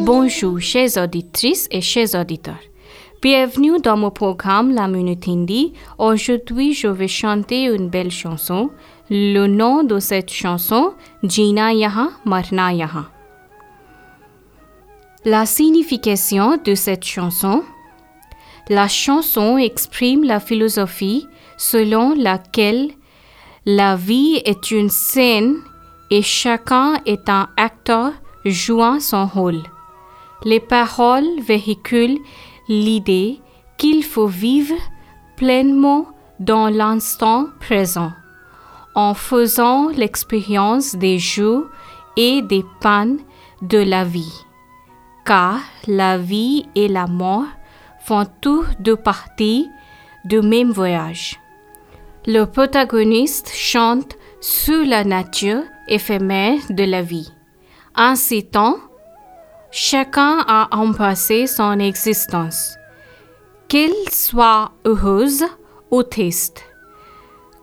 Bonjour, chers auditrices et chers auditeurs. Bienvenue dans mon programme La Minute Hindi. Aujourd'hui, je vais chanter une belle chanson. Le nom de cette chanson, Jina Yaha, Marna Yaha. La signification de cette chanson. La chanson exprime la philosophie selon laquelle la vie est une scène et chacun est un acteur jouant son rôle. Les paroles véhiculent l'idée qu'il faut vivre pleinement dans l'instant présent, en faisant l'expérience des jours et des pannes de la vie. Car la vie et la mort font tous deux parties du même voyage. Le protagoniste chante sur la nature éphémère de la vie. En temps, chacun a embrassé son existence, qu'elle soit heureuse ou triste,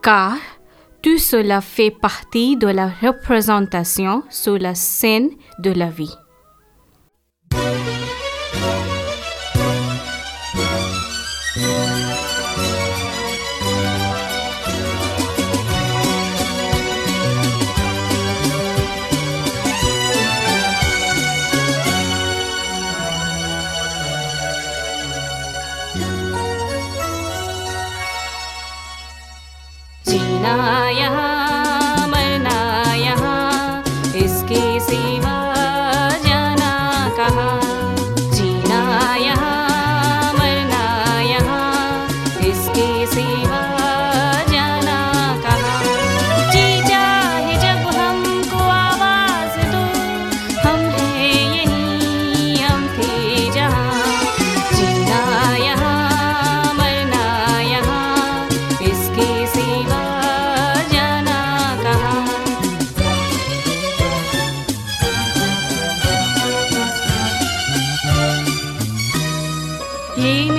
car tout cela fait partie de la représentation sur la scène de la vie. जीना यहाँ मरना यहाँ। इसकी सिवा He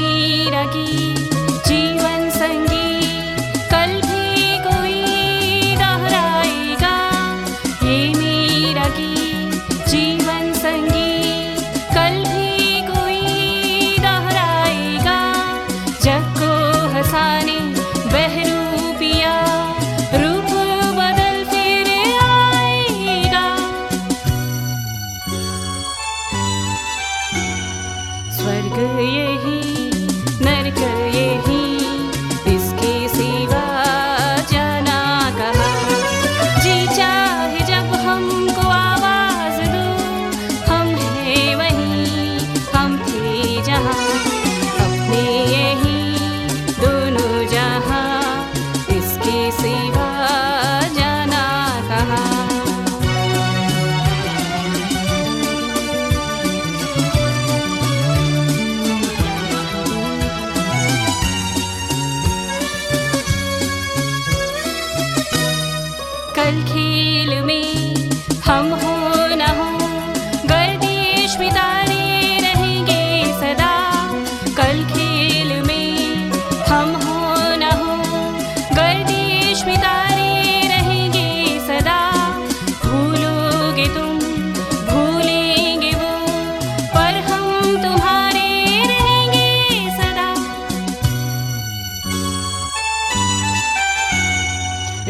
see.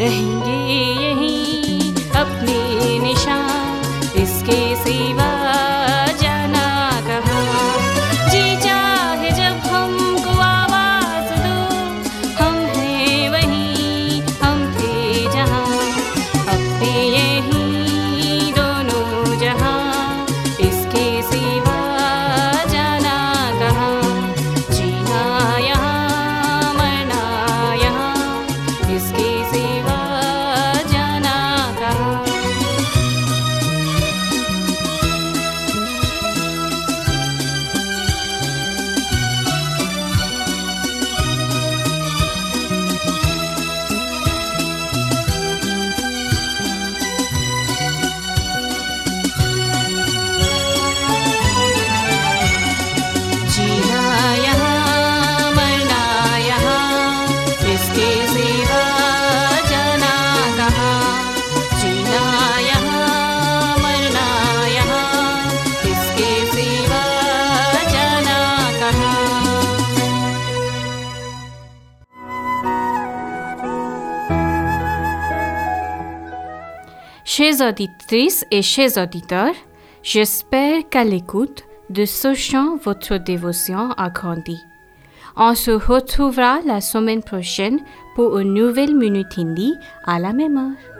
rengi Chers auditrices et chers auditeurs, j'espère qu'à l'écoute de ce chant, votre dévotion a grandi. On se retrouvera la semaine prochaine pour une nouvelle Minute Hindi à la heure.